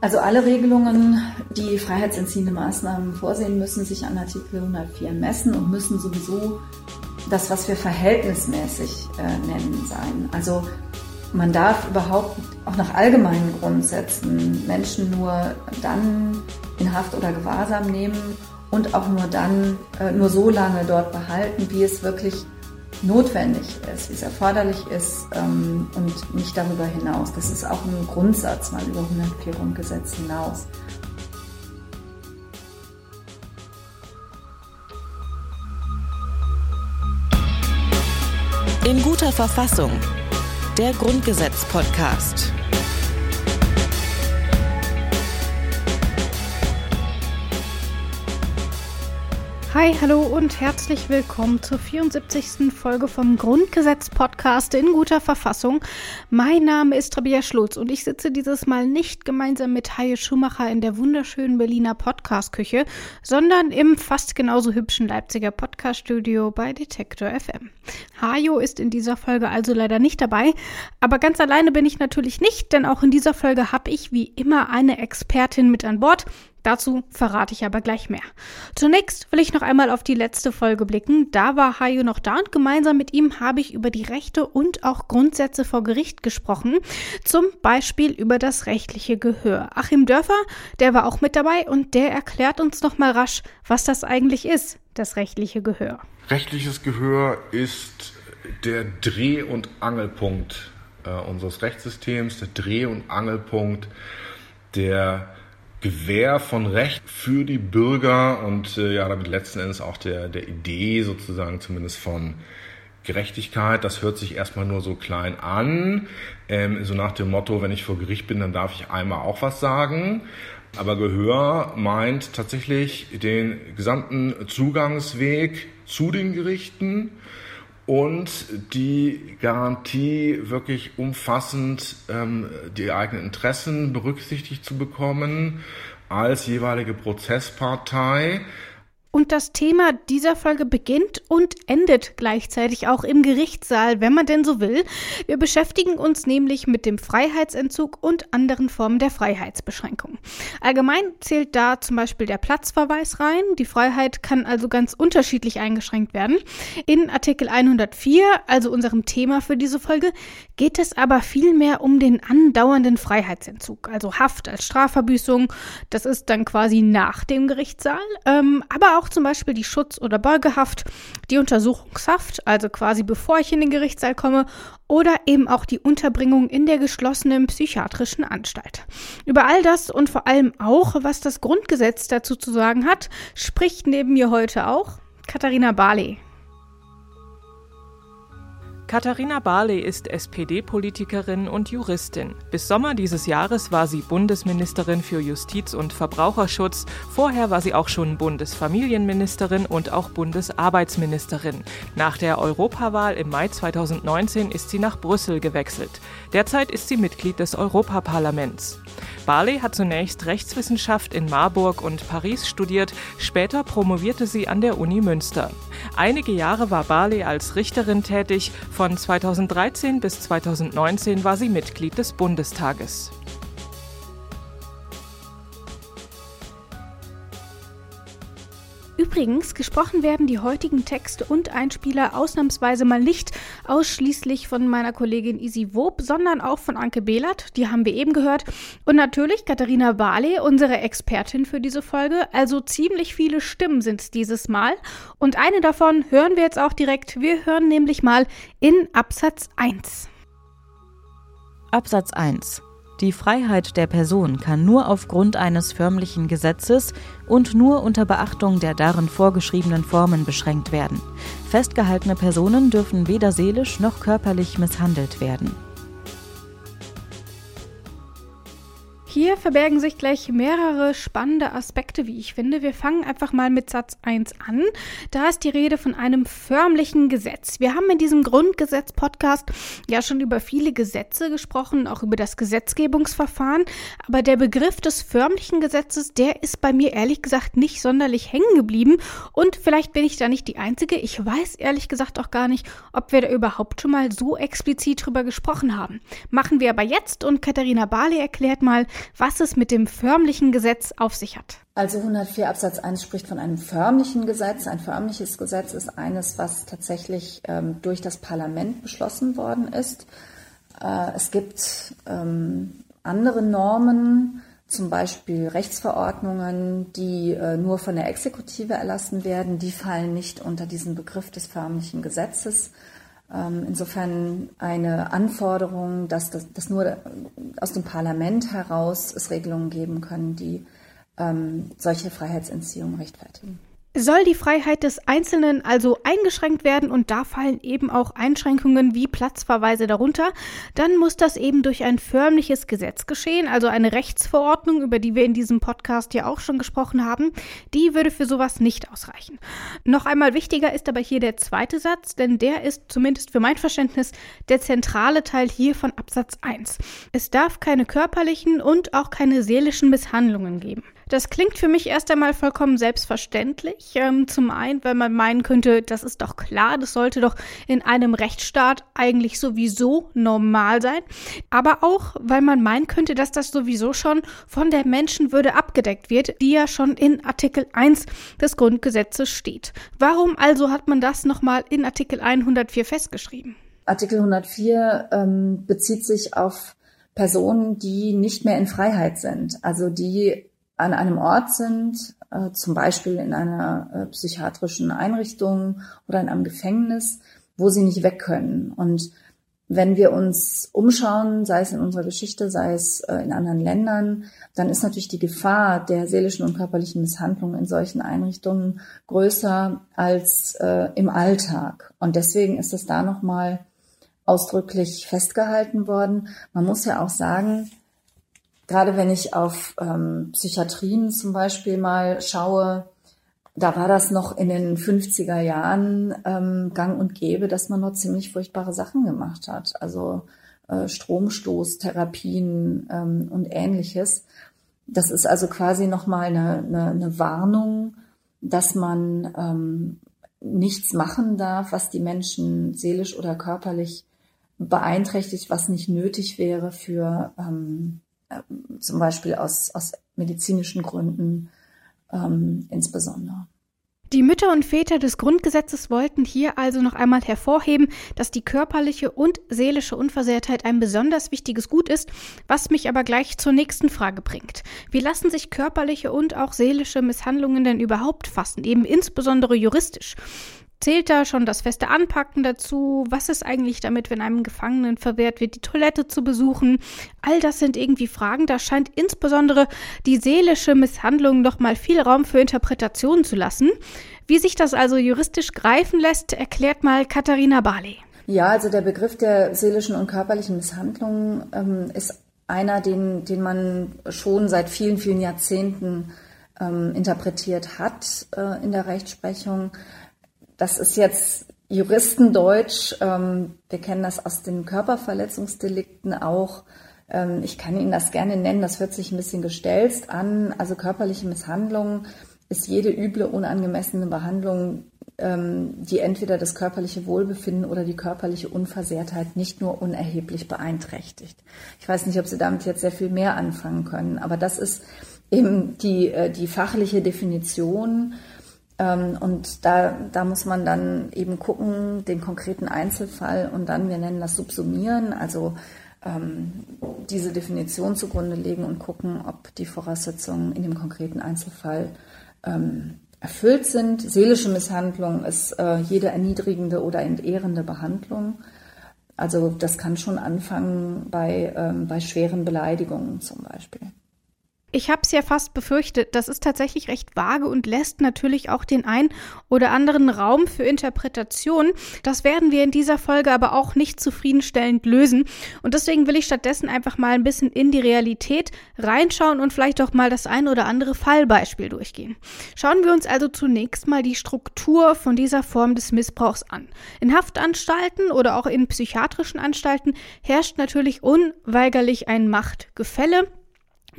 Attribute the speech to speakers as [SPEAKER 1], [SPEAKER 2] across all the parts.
[SPEAKER 1] Also alle Regelungen, die freiheitsentziehende Maßnahmen vorsehen, müssen sich an Artikel 104 messen und müssen sowieso das, was wir verhältnismäßig äh, nennen, sein. Also man darf überhaupt auch nach allgemeinen Grundsätzen Menschen nur dann in Haft oder Gewahrsam nehmen und auch nur dann, äh, nur so lange dort behalten, wie es wirklich notwendig ist, wie es erforderlich ist ähm, und nicht darüber hinaus. Das ist auch ein Grundsatz mal über 104 Grundgesetz hinaus.
[SPEAKER 2] In guter Verfassung. Der Grundgesetz-Podcast.
[SPEAKER 3] Hi, hallo und herzlich willkommen zur 74. Folge vom Grundgesetz Podcast in guter Verfassung. Mein Name ist Rabia Schlutz und ich sitze dieses Mal nicht gemeinsam mit Haie Schumacher in der wunderschönen Berliner Podcast-Küche, sondern im fast genauso hübschen Leipziger Podcast-Studio bei Detektor FM. Hajo ist in dieser Folge also leider nicht dabei, aber ganz alleine bin ich natürlich nicht, denn auch in dieser Folge habe ich wie immer eine Expertin mit an Bord, Dazu verrate ich aber gleich mehr. Zunächst will ich noch einmal auf die letzte Folge blicken. Da war Hayo noch da und gemeinsam mit ihm habe ich über die Rechte und auch Grundsätze vor Gericht gesprochen. Zum Beispiel über das rechtliche Gehör. Achim Dörfer, der war auch mit dabei und der erklärt uns noch mal rasch, was das eigentlich ist, das rechtliche Gehör.
[SPEAKER 4] Rechtliches Gehör ist der Dreh- und Angelpunkt äh, unseres Rechtssystems, der Dreh- und Angelpunkt der Gewähr von Recht für die Bürger und äh, ja, damit letzten Endes auch der, der Idee sozusagen zumindest von Gerechtigkeit. Das hört sich erstmal nur so klein an, ähm, so nach dem Motto, wenn ich vor Gericht bin, dann darf ich einmal auch was sagen. Aber Gehör meint tatsächlich den gesamten Zugangsweg zu den Gerichten und die Garantie, wirklich umfassend ähm, die eigenen Interessen berücksichtigt zu bekommen als jeweilige Prozesspartei.
[SPEAKER 3] Und das Thema dieser Folge beginnt und endet gleichzeitig auch im Gerichtssaal, wenn man denn so will. Wir beschäftigen uns nämlich mit dem Freiheitsentzug und anderen Formen der Freiheitsbeschränkung. Allgemein zählt da zum Beispiel der Platzverweis rein. Die Freiheit kann also ganz unterschiedlich eingeschränkt werden. In Artikel 104, also unserem Thema für diese Folge, geht es aber vielmehr um den andauernden Freiheitsentzug, also Haft als Strafverbüßung. Das ist dann quasi nach dem Gerichtssaal. Ähm, aber auch zum Beispiel die Schutz- oder Beugehaft, die Untersuchungshaft, also quasi bevor ich in den Gerichtssaal komme, oder eben auch die Unterbringung in der geschlossenen psychiatrischen Anstalt. Über all das und vor allem auch, was das Grundgesetz dazu zu sagen hat, spricht neben mir heute auch Katharina Barley.
[SPEAKER 5] Katharina Barley ist SPD-Politikerin und Juristin. Bis Sommer dieses Jahres war sie Bundesministerin für Justiz und Verbraucherschutz. Vorher war sie auch schon Bundesfamilienministerin und auch Bundesarbeitsministerin. Nach der Europawahl im Mai 2019 ist sie nach Brüssel gewechselt. Derzeit ist sie Mitglied des Europaparlaments. Barley hat zunächst Rechtswissenschaft in Marburg und Paris studiert, später promovierte sie an der Uni Münster. Einige Jahre war Barley als Richterin tätig, von 2013 bis 2019 war sie Mitglied des Bundestages.
[SPEAKER 3] Übrigens, gesprochen werden die heutigen Texte und Einspieler ausnahmsweise mal nicht ausschließlich von meiner Kollegin Isi Wob, sondern auch von Anke Behlert, die haben wir eben gehört, und natürlich Katharina Barley, unsere Expertin für diese Folge. Also ziemlich viele Stimmen sind es dieses Mal. Und eine davon hören wir jetzt auch direkt. Wir hören nämlich mal in Absatz 1.
[SPEAKER 2] Absatz 1 die Freiheit der Person kann nur aufgrund eines förmlichen Gesetzes und nur unter Beachtung der darin vorgeschriebenen Formen beschränkt werden. Festgehaltene Personen dürfen weder seelisch noch körperlich misshandelt werden.
[SPEAKER 3] Hier verbergen sich gleich mehrere spannende Aspekte, wie ich finde. Wir fangen einfach mal mit Satz 1 an. Da ist die Rede von einem förmlichen Gesetz. Wir haben in diesem Grundgesetz-Podcast ja schon über viele Gesetze gesprochen, auch über das Gesetzgebungsverfahren. Aber der Begriff des förmlichen Gesetzes, der ist bei mir ehrlich gesagt nicht sonderlich hängen geblieben. Und vielleicht bin ich da nicht die Einzige. Ich weiß ehrlich gesagt auch gar nicht, ob wir da überhaupt schon mal so explizit drüber gesprochen haben. Machen wir aber jetzt und Katharina Barley erklärt mal, was es mit dem förmlichen Gesetz auf sich hat.
[SPEAKER 1] Also 104 Absatz 1 spricht von einem förmlichen Gesetz. Ein förmliches Gesetz ist eines, was tatsächlich ähm, durch das Parlament beschlossen worden ist. Äh, es gibt ähm, andere Normen, zum Beispiel Rechtsverordnungen, die äh, nur von der Exekutive erlassen werden. Die fallen nicht unter diesen Begriff des förmlichen Gesetzes. Ähm, insofern eine Anforderung, dass, dass, dass nur aus dem Parlament heraus es Regelungen geben können, die ähm, solche Freiheitsentziehungen rechtfertigen.
[SPEAKER 3] Soll die Freiheit des Einzelnen also eingeschränkt werden und da fallen eben auch Einschränkungen wie Platzverweise darunter, dann muss das eben durch ein förmliches Gesetz geschehen, also eine Rechtsverordnung, über die wir in diesem Podcast ja auch schon gesprochen haben, die würde für sowas nicht ausreichen. Noch einmal wichtiger ist aber hier der zweite Satz, denn der ist zumindest für mein Verständnis der zentrale Teil hier von Absatz 1. Es darf keine körperlichen und auch keine seelischen Misshandlungen geben. Das klingt für mich erst einmal vollkommen selbstverständlich. Ähm, zum einen, weil man meinen könnte, das ist doch klar, das sollte doch in einem Rechtsstaat eigentlich sowieso normal sein. Aber auch, weil man meinen könnte, dass das sowieso schon von der Menschenwürde abgedeckt wird, die ja schon in Artikel 1 des Grundgesetzes steht. Warum also hat man das nochmal in Artikel 104 festgeschrieben?
[SPEAKER 1] Artikel 104 ähm, bezieht sich auf Personen, die nicht mehr in Freiheit sind, also die an einem Ort sind, äh, zum Beispiel in einer äh, psychiatrischen Einrichtung oder in einem Gefängnis, wo sie nicht weg können. Und wenn wir uns umschauen, sei es in unserer Geschichte, sei es äh, in anderen Ländern, dann ist natürlich die Gefahr der seelischen und körperlichen Misshandlung in solchen Einrichtungen größer als äh, im Alltag. Und deswegen ist es da nochmal ausdrücklich festgehalten worden. Man muss ja auch sagen, gerade wenn ich auf ähm, Psychiatrien zum Beispiel mal schaue, da war das noch in den 50er Jahren ähm, gang und gäbe, dass man noch ziemlich furchtbare Sachen gemacht hat. Also äh, Stromstoßtherapien ähm, und ähnliches. Das ist also quasi nochmal eine, eine, eine Warnung, dass man ähm, nichts machen darf, was die Menschen seelisch oder körperlich beeinträchtigt, was nicht nötig wäre für ähm, zum Beispiel aus, aus medizinischen Gründen ähm, insbesondere.
[SPEAKER 3] Die Mütter und Väter des Grundgesetzes wollten hier also noch einmal hervorheben, dass die körperliche und seelische Unversehrtheit ein besonders wichtiges Gut ist, was mich aber gleich zur nächsten Frage bringt. Wie lassen sich körperliche und auch seelische Misshandlungen denn überhaupt fassen, eben insbesondere juristisch? Zählt da schon das feste Anpacken dazu? Was ist eigentlich damit, wenn einem Gefangenen verwehrt wird, die Toilette zu besuchen? All das sind irgendwie Fragen. Da scheint insbesondere die seelische Misshandlung noch mal viel Raum für Interpretationen zu lassen. Wie sich das also juristisch greifen lässt, erklärt mal Katharina Barley.
[SPEAKER 1] Ja, also der Begriff der seelischen und körperlichen Misshandlung ähm, ist einer, den, den man schon seit vielen, vielen Jahrzehnten ähm, interpretiert hat äh, in der Rechtsprechung. Das ist jetzt Juristendeutsch. Ähm, wir kennen das aus den Körperverletzungsdelikten auch. Ähm, ich kann Ihnen das gerne nennen. Das hört sich ein bisschen gestelzt an. Also körperliche Misshandlung ist jede üble, unangemessene Behandlung, ähm, die entweder das körperliche Wohlbefinden oder die körperliche Unversehrtheit nicht nur unerheblich beeinträchtigt. Ich weiß nicht, ob Sie damit jetzt sehr viel mehr anfangen können, aber das ist eben die, äh, die fachliche Definition und da, da muss man dann eben gucken, den konkreten Einzelfall und dann, wir nennen das Subsumieren, also ähm, diese Definition zugrunde legen und gucken, ob die Voraussetzungen in dem konkreten Einzelfall ähm, erfüllt sind. Seelische Misshandlung ist äh, jede erniedrigende oder entehrende Behandlung. Also das kann schon anfangen bei, ähm, bei schweren Beleidigungen zum Beispiel.
[SPEAKER 3] Ich habe es ja fast befürchtet, das ist tatsächlich recht vage und lässt natürlich auch den ein oder anderen Raum für Interpretation. Das werden wir in dieser Folge aber auch nicht zufriedenstellend lösen. Und deswegen will ich stattdessen einfach mal ein bisschen in die Realität reinschauen und vielleicht auch mal das ein oder andere Fallbeispiel durchgehen. Schauen wir uns also zunächst mal die Struktur von dieser Form des Missbrauchs an. In Haftanstalten oder auch in psychiatrischen Anstalten herrscht natürlich unweigerlich ein Machtgefälle.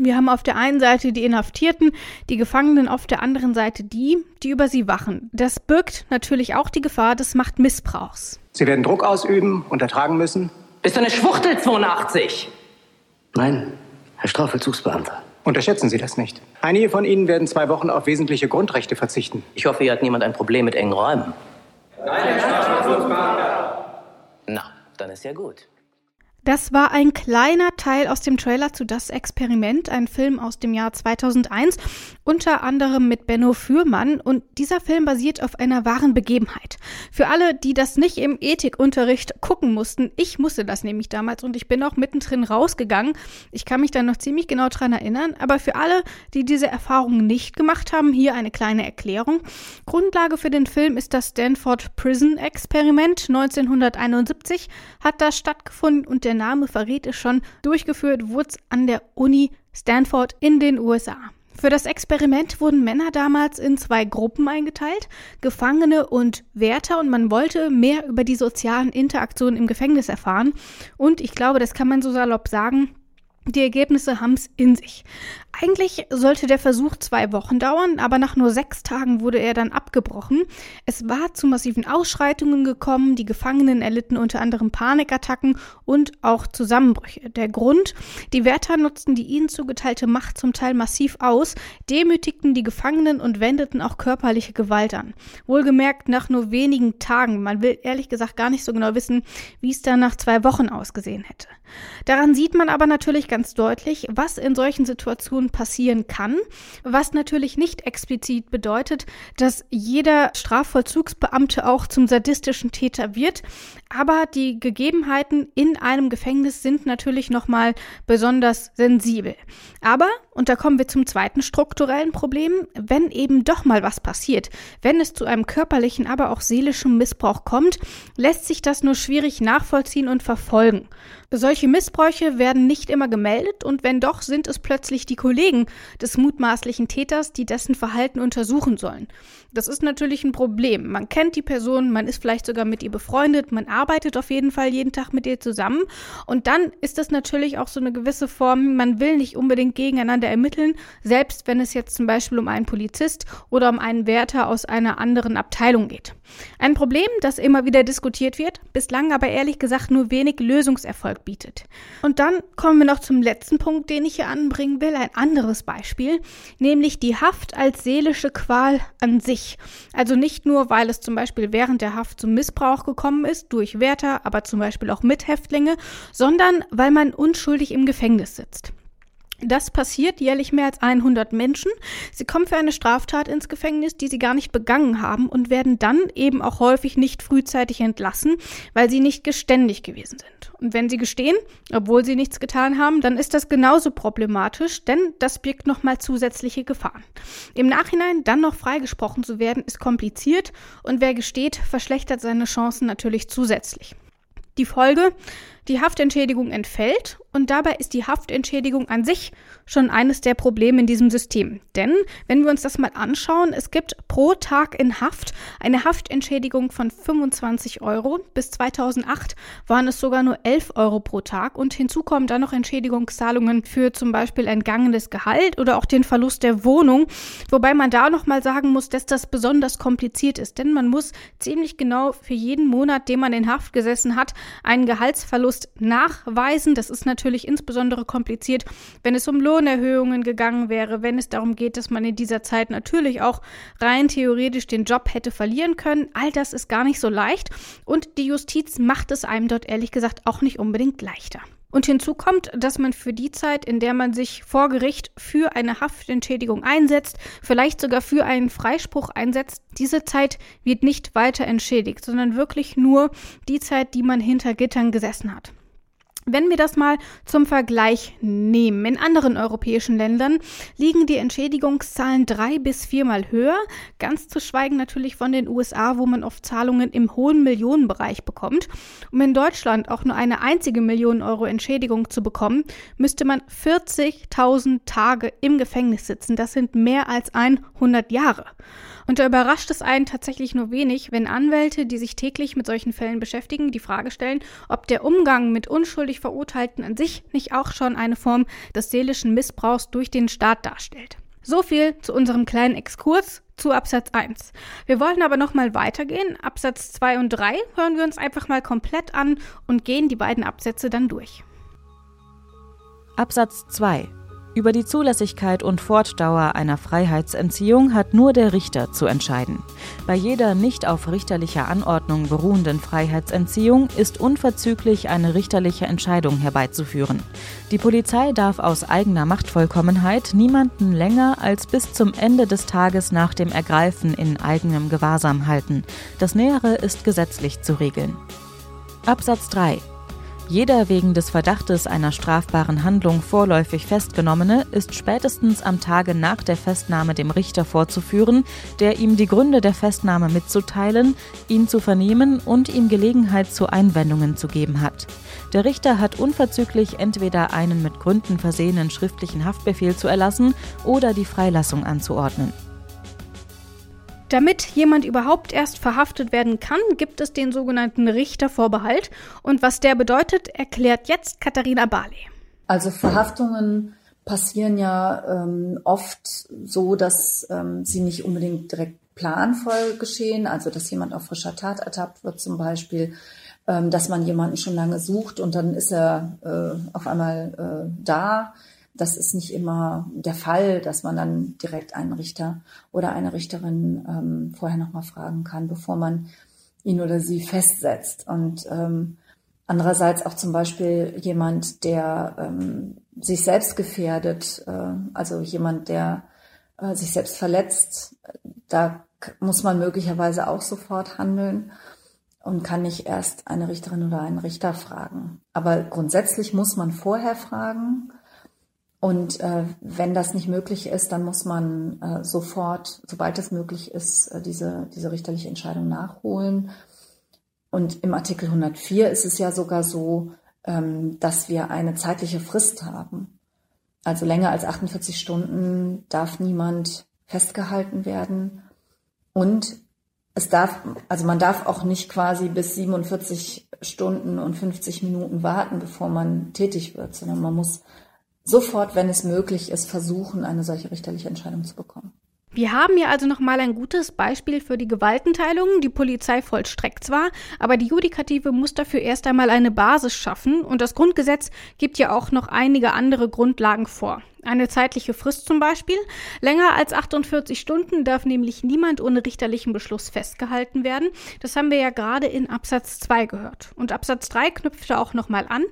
[SPEAKER 3] Wir haben auf der einen Seite die Inhaftierten, die Gefangenen auf der anderen Seite die, die über sie wachen. Das birgt natürlich auch die Gefahr des Machtmissbrauchs.
[SPEAKER 6] Sie werden Druck ausüben und ertragen müssen.
[SPEAKER 7] Bist du eine Schwuchtel 82?
[SPEAKER 6] Nein, Herr Strafvollzugsbeamter.
[SPEAKER 7] Unterschätzen Sie das nicht. Einige von Ihnen werden zwei Wochen auf wesentliche Grundrechte verzichten.
[SPEAKER 6] Ich hoffe, hier hat niemand ein Problem mit engen Räumen. Nein, Herr Strafvollzugsbeamter. Na, dann ist ja gut.
[SPEAKER 3] Das war ein kleiner Teil aus dem Trailer zu Das Experiment, ein Film aus dem Jahr 2001, unter anderem mit Benno Fürmann. Und dieser Film basiert auf einer wahren Begebenheit. Für alle, die das nicht im Ethikunterricht gucken mussten, ich musste das nämlich damals und ich bin auch mittendrin rausgegangen. Ich kann mich da noch ziemlich genau dran erinnern. Aber für alle, die diese Erfahrung nicht gemacht haben, hier eine kleine Erklärung. Grundlage für den Film ist das Stanford Prison Experiment. 1971 hat das stattgefunden und der Name verrät es schon, durchgeführt wurde es an der Uni Stanford in den USA. Für das Experiment wurden Männer damals in zwei Gruppen eingeteilt, Gefangene und Wärter, und man wollte mehr über die sozialen Interaktionen im Gefängnis erfahren. Und ich glaube, das kann man so salopp sagen, die Ergebnisse haben es in sich. Eigentlich sollte der Versuch zwei Wochen dauern, aber nach nur sechs Tagen wurde er dann abgebrochen. Es war zu massiven Ausschreitungen gekommen, die Gefangenen erlitten unter anderem Panikattacken und auch Zusammenbrüche. Der Grund, die Wärter nutzten die ihnen zugeteilte Macht zum Teil massiv aus, demütigten die Gefangenen und wendeten auch körperliche Gewalt an. Wohlgemerkt nach nur wenigen Tagen. Man will ehrlich gesagt gar nicht so genau wissen, wie es dann nach zwei Wochen ausgesehen hätte. Daran sieht man aber natürlich ganz deutlich, was in solchen Situationen passieren kann, was natürlich nicht explizit bedeutet, dass jeder Strafvollzugsbeamte auch zum sadistischen Täter wird, aber die Gegebenheiten in einem Gefängnis sind natürlich nochmal besonders sensibel. Aber, und da kommen wir zum zweiten strukturellen Problem, wenn eben doch mal was passiert, wenn es zu einem körperlichen, aber auch seelischen Missbrauch kommt, lässt sich das nur schwierig nachvollziehen und verfolgen. Solche Missbräuche werden nicht immer gemeldet und wenn doch, sind es plötzlich die Kollegen des mutmaßlichen Täters, die dessen Verhalten untersuchen sollen. Das ist natürlich ein Problem. Man kennt die Person, man ist vielleicht sogar mit ihr befreundet, man arbeitet auf jeden Fall jeden Tag mit ihr zusammen und dann ist das natürlich auch so eine gewisse Form, man will nicht unbedingt gegeneinander ermitteln, selbst wenn es jetzt zum Beispiel um einen Polizist oder um einen Wärter aus einer anderen Abteilung geht. Ein Problem, das immer wieder diskutiert wird, bislang aber ehrlich gesagt nur wenig Lösungserfolg bietet. Und dann kommen wir noch zum letzten Punkt, den ich hier anbringen will, ein anderes Beispiel, nämlich die Haft als seelische Qual an sich. Also nicht nur, weil es zum Beispiel während der Haft zum Missbrauch gekommen ist, durch Wärter, aber zum Beispiel auch Mithäftlinge, sondern weil man unschuldig im Gefängnis sitzt. Das passiert jährlich mehr als 100 Menschen. Sie kommen für eine Straftat ins Gefängnis, die sie gar nicht begangen haben und werden dann eben auch häufig nicht frühzeitig entlassen, weil sie nicht geständig gewesen sind. Und wenn sie gestehen, obwohl sie nichts getan haben, dann ist das genauso problematisch, denn das birgt nochmal zusätzliche Gefahren. Im Nachhinein dann noch freigesprochen zu werden, ist kompliziert und wer gesteht, verschlechtert seine Chancen natürlich zusätzlich. Die Folge, die Haftentschädigung entfällt und dabei ist die Haftentschädigung an sich schon eines der Probleme in diesem System. Denn wenn wir uns das mal anschauen, es gibt pro Tag in Haft eine Haftentschädigung von 25 Euro. Bis 2008 waren es sogar nur 11 Euro pro Tag und hinzu kommen dann noch Entschädigungszahlungen für zum Beispiel entgangenes Gehalt oder auch den Verlust der Wohnung. Wobei man da nochmal sagen muss, dass das besonders kompliziert ist, denn man muss ziemlich genau für jeden Monat, den man in Haft gesessen hat, einen Gehaltsverlust Verlust nachweisen. Das ist natürlich insbesondere kompliziert, wenn es um Lohnerhöhungen gegangen wäre, wenn es darum geht, dass man in dieser Zeit natürlich auch rein theoretisch den Job hätte verlieren können. All das ist gar nicht so leicht und die Justiz macht es einem dort ehrlich gesagt auch nicht unbedingt leichter. Und hinzu kommt, dass man für die Zeit, in der man sich vor Gericht für eine Haftentschädigung einsetzt, vielleicht sogar für einen Freispruch einsetzt, diese Zeit wird nicht weiter entschädigt, sondern wirklich nur die Zeit, die man hinter Gittern gesessen hat. Wenn wir das mal zum Vergleich nehmen, in anderen europäischen Ländern liegen die Entschädigungszahlen drei bis viermal höher, ganz zu schweigen natürlich von den USA, wo man oft Zahlungen im hohen Millionenbereich bekommt. Um in Deutschland auch nur eine einzige Million Euro Entschädigung zu bekommen, müsste man 40.000 Tage im Gefängnis sitzen. Das sind mehr als 100 Jahre. Und da überrascht es einen tatsächlich nur wenig, wenn Anwälte, die sich täglich mit solchen Fällen beschäftigen, die Frage stellen, ob der Umgang mit unschuldig Verurteilten an sich nicht auch schon eine Form des seelischen Missbrauchs durch den Staat darstellt. So viel zu unserem kleinen Exkurs zu Absatz 1. Wir wollen aber noch mal weitergehen. Absatz 2 und 3 hören wir uns einfach mal komplett an und gehen die beiden Absätze dann durch.
[SPEAKER 2] Absatz 2 über die Zulässigkeit und Fortdauer einer Freiheitsentziehung hat nur der Richter zu entscheiden. Bei jeder nicht auf richterlicher Anordnung beruhenden Freiheitsentziehung ist unverzüglich eine richterliche Entscheidung herbeizuführen. Die Polizei darf aus eigener Machtvollkommenheit niemanden länger als bis zum Ende des Tages nach dem Ergreifen in eigenem Gewahrsam halten. Das Nähere ist gesetzlich zu regeln. Absatz 3 jeder wegen des Verdachtes einer strafbaren Handlung vorläufig Festgenommene ist spätestens am Tage nach der Festnahme dem Richter vorzuführen, der ihm die Gründe der Festnahme mitzuteilen, ihn zu vernehmen und ihm Gelegenheit zu Einwendungen zu geben hat. Der Richter hat unverzüglich entweder einen mit Gründen versehenen schriftlichen Haftbefehl zu erlassen oder die Freilassung anzuordnen.
[SPEAKER 3] Damit jemand überhaupt erst verhaftet werden kann, gibt es den sogenannten Richtervorbehalt. Und was der bedeutet, erklärt jetzt Katharina Barley.
[SPEAKER 1] Also Verhaftungen passieren ja ähm, oft so, dass ähm, sie nicht unbedingt direkt planvoll geschehen, also dass jemand auf frischer Tat ertappt wird zum Beispiel, ähm, dass man jemanden schon lange sucht und dann ist er äh, auf einmal äh, da das ist nicht immer der Fall, dass man dann direkt einen Richter oder eine Richterin ähm, vorher nochmal fragen kann, bevor man ihn oder sie festsetzt. Und ähm, andererseits auch zum Beispiel jemand, der ähm, sich selbst gefährdet, äh, also jemand, der äh, sich selbst verletzt, da muss man möglicherweise auch sofort handeln und kann nicht erst eine Richterin oder einen Richter fragen. Aber grundsätzlich muss man vorher fragen und äh, wenn das nicht möglich ist, dann muss man äh, sofort, sobald es möglich ist, äh, diese, diese richterliche Entscheidung nachholen. Und im Artikel 104 ist es ja sogar so, ähm, dass wir eine zeitliche Frist haben. Also länger als 48 Stunden darf niemand festgehalten werden. Und es darf, also man darf auch nicht quasi bis 47 Stunden und 50 Minuten warten, bevor man tätig wird, sondern man muss sofort, wenn es möglich ist, versuchen, eine solche richterliche Entscheidung zu bekommen.
[SPEAKER 3] Wir haben hier also nochmal ein gutes Beispiel für die Gewaltenteilung. Die Polizei vollstreckt zwar, aber die Judikative muss dafür erst einmal eine Basis schaffen und das Grundgesetz gibt ja auch noch einige andere Grundlagen vor. Eine zeitliche Frist zum Beispiel. Länger als 48 Stunden darf nämlich niemand ohne richterlichen Beschluss festgehalten werden. Das haben wir ja gerade in Absatz 2 gehört. Und Absatz 3 knüpft da auch nochmal an.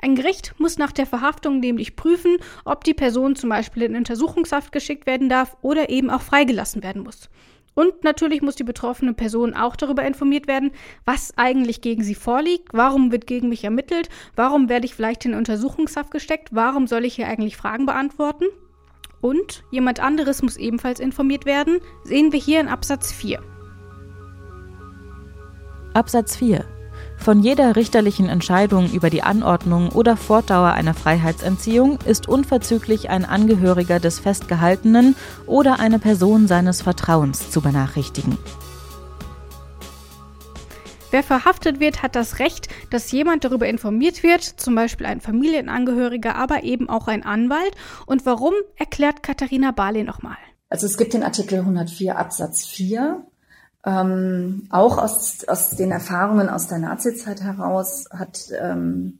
[SPEAKER 3] Ein Gericht muss nach der Verhaftung nämlich prüfen, ob die Person zum Beispiel in Untersuchungshaft geschickt werden darf oder eben auch freigelassen werden muss. Und natürlich muss die betroffene Person auch darüber informiert werden, was eigentlich gegen sie vorliegt, warum wird gegen mich ermittelt, warum werde ich vielleicht in Untersuchungshaft gesteckt, warum soll ich hier eigentlich Fragen beantworten. Und jemand anderes muss ebenfalls informiert werden, sehen wir hier in Absatz 4.
[SPEAKER 2] Absatz 4 von jeder richterlichen Entscheidung über die Anordnung oder Fortdauer einer Freiheitsentziehung ist unverzüglich ein Angehöriger des Festgehaltenen oder eine Person seines Vertrauens zu benachrichtigen.
[SPEAKER 3] Wer verhaftet wird, hat das Recht, dass jemand darüber informiert wird, zum Beispiel ein Familienangehöriger, aber eben auch ein Anwalt. Und warum, erklärt Katharina Barley nochmal.
[SPEAKER 1] Also es gibt den Artikel 104 Absatz 4 ähm, auch aus, aus den Erfahrungen aus der Nazizeit heraus hat ähm,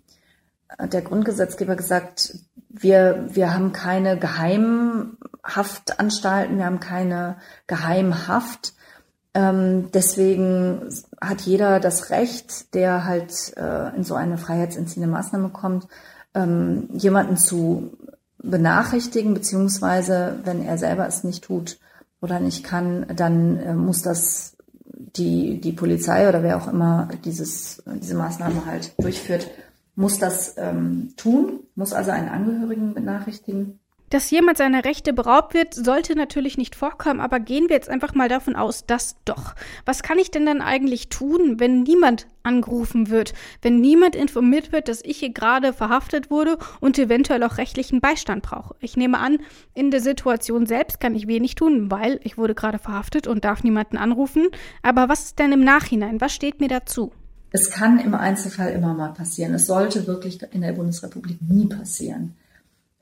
[SPEAKER 1] der Grundgesetzgeber gesagt, wir, wir haben keine Geheimhaftanstalten, wir haben keine Geheimhaft. Ähm, deswegen hat jeder das Recht, der halt äh, in so eine freiheitsentziehende Maßnahme kommt, ähm, jemanden zu benachrichtigen, beziehungsweise wenn er selber es nicht tut oder nicht kann, dann äh, muss das die, die Polizei oder wer auch immer dieses, diese Maßnahme halt durchführt, muss das ähm, tun, muss also einen Angehörigen benachrichtigen.
[SPEAKER 3] Dass jemand seiner Rechte beraubt wird, sollte natürlich nicht vorkommen, aber gehen wir jetzt einfach mal davon aus, dass doch. Was kann ich denn dann eigentlich tun, wenn niemand angerufen wird, wenn niemand informiert wird, dass ich hier gerade verhaftet wurde und eventuell auch rechtlichen Beistand brauche? Ich nehme an, in der Situation selbst kann ich wenig tun, weil ich wurde gerade verhaftet und darf niemanden anrufen. Aber was ist denn im Nachhinein? Was steht mir dazu?
[SPEAKER 1] Es kann im Einzelfall immer mal passieren. Es sollte wirklich in der Bundesrepublik nie passieren.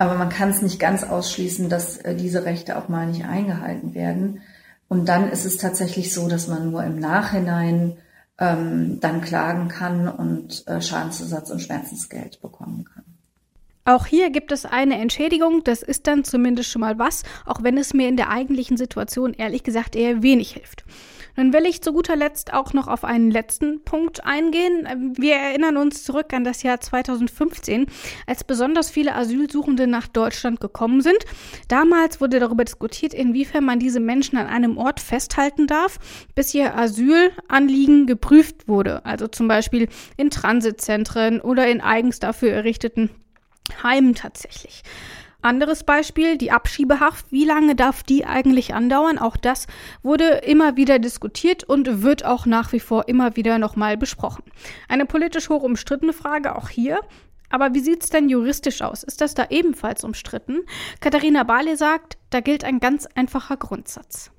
[SPEAKER 1] Aber man kann es nicht ganz ausschließen, dass äh, diese Rechte auch mal nicht eingehalten werden. Und dann ist es tatsächlich so, dass man nur im Nachhinein ähm, dann klagen kann und äh, Schadensersatz und Schmerzensgeld bekommen kann.
[SPEAKER 3] Auch hier gibt es eine Entschädigung, das ist dann zumindest schon mal was, auch wenn es mir in der eigentlichen Situation ehrlich gesagt eher wenig hilft. Nun will ich zu guter Letzt auch noch auf einen letzten Punkt eingehen. Wir erinnern uns zurück an das Jahr 2015, als besonders viele Asylsuchende nach Deutschland gekommen sind. Damals wurde darüber diskutiert, inwiefern man diese Menschen an einem Ort festhalten darf, bis ihr Asylanliegen geprüft wurde. Also zum Beispiel in Transitzentren oder in eigens dafür errichteten Heimen tatsächlich. Anderes Beispiel, die Abschiebehaft. Wie lange darf die eigentlich andauern? Auch das wurde immer wieder diskutiert und wird auch nach wie vor immer wieder nochmal besprochen. Eine politisch hoch umstrittene Frage auch hier. Aber wie sieht es denn juristisch aus? Ist das da ebenfalls umstritten? Katharina Barley sagt, da gilt ein ganz einfacher Grundsatz.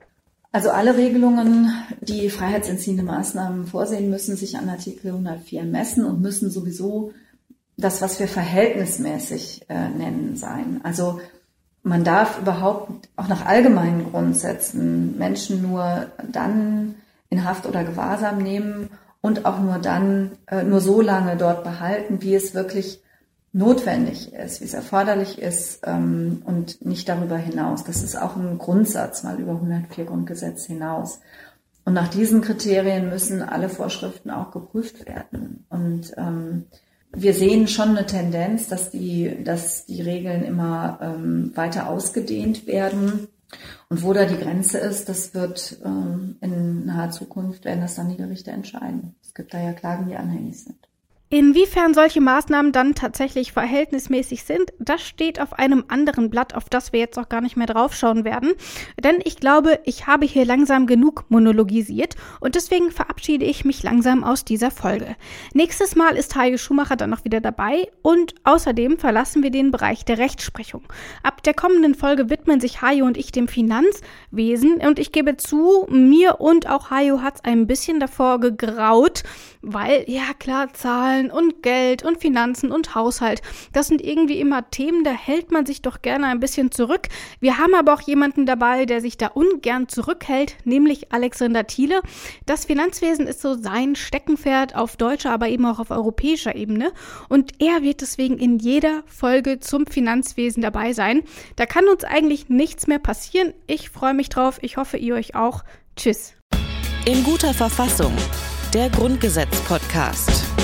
[SPEAKER 1] Also alle Regelungen, die freiheitsentziehende Maßnahmen vorsehen, müssen sich an Artikel 104 messen und müssen sowieso das, was wir verhältnismäßig äh, nennen, sein. Also man darf überhaupt auch nach allgemeinen Grundsätzen Menschen nur dann in Haft oder Gewahrsam nehmen und auch nur dann, äh, nur so lange dort behalten, wie es wirklich notwendig ist, wie es erforderlich ist ähm, und nicht darüber hinaus. Das ist auch ein Grundsatz mal über 104 Grundgesetz hinaus. Und nach diesen Kriterien müssen alle Vorschriften auch geprüft werden. Und ähm, wir sehen schon eine Tendenz, dass die, dass die Regeln immer ähm, weiter ausgedehnt werden. Und wo da die Grenze ist, das wird ähm, in naher Zukunft, werden das dann die Gerichte entscheiden. Es gibt da ja Klagen, die anhängig sind.
[SPEAKER 3] Inwiefern solche Maßnahmen dann tatsächlich verhältnismäßig sind, das steht auf einem anderen Blatt, auf das wir jetzt auch gar nicht mehr draufschauen werden. Denn ich glaube, ich habe hier langsam genug monologisiert und deswegen verabschiede ich mich langsam aus dieser Folge. Nächstes Mal ist Heike Schumacher dann noch wieder dabei und außerdem verlassen wir den Bereich der Rechtsprechung. Ab der kommenden Folge widmen sich Hajo und ich dem Finanzwesen und ich gebe zu, mir und auch Hajo hat es ein bisschen davor gegraut, weil, ja klar, Zahlen und Geld und Finanzen und Haushalt, das sind irgendwie immer Themen, da hält man sich doch gerne ein bisschen zurück. Wir haben aber auch jemanden dabei, der sich da ungern zurückhält, nämlich Alexander Thiele. Das Finanzwesen ist so sein Steckenpferd auf deutscher, aber eben auch auf europäischer Ebene. Und er wird deswegen in jeder Folge zum Finanzwesen dabei sein. Da kann uns eigentlich nichts mehr passieren. Ich freue mich drauf. Ich hoffe, ihr euch auch. Tschüss.
[SPEAKER 2] In guter Verfassung der Grundgesetz-Podcast.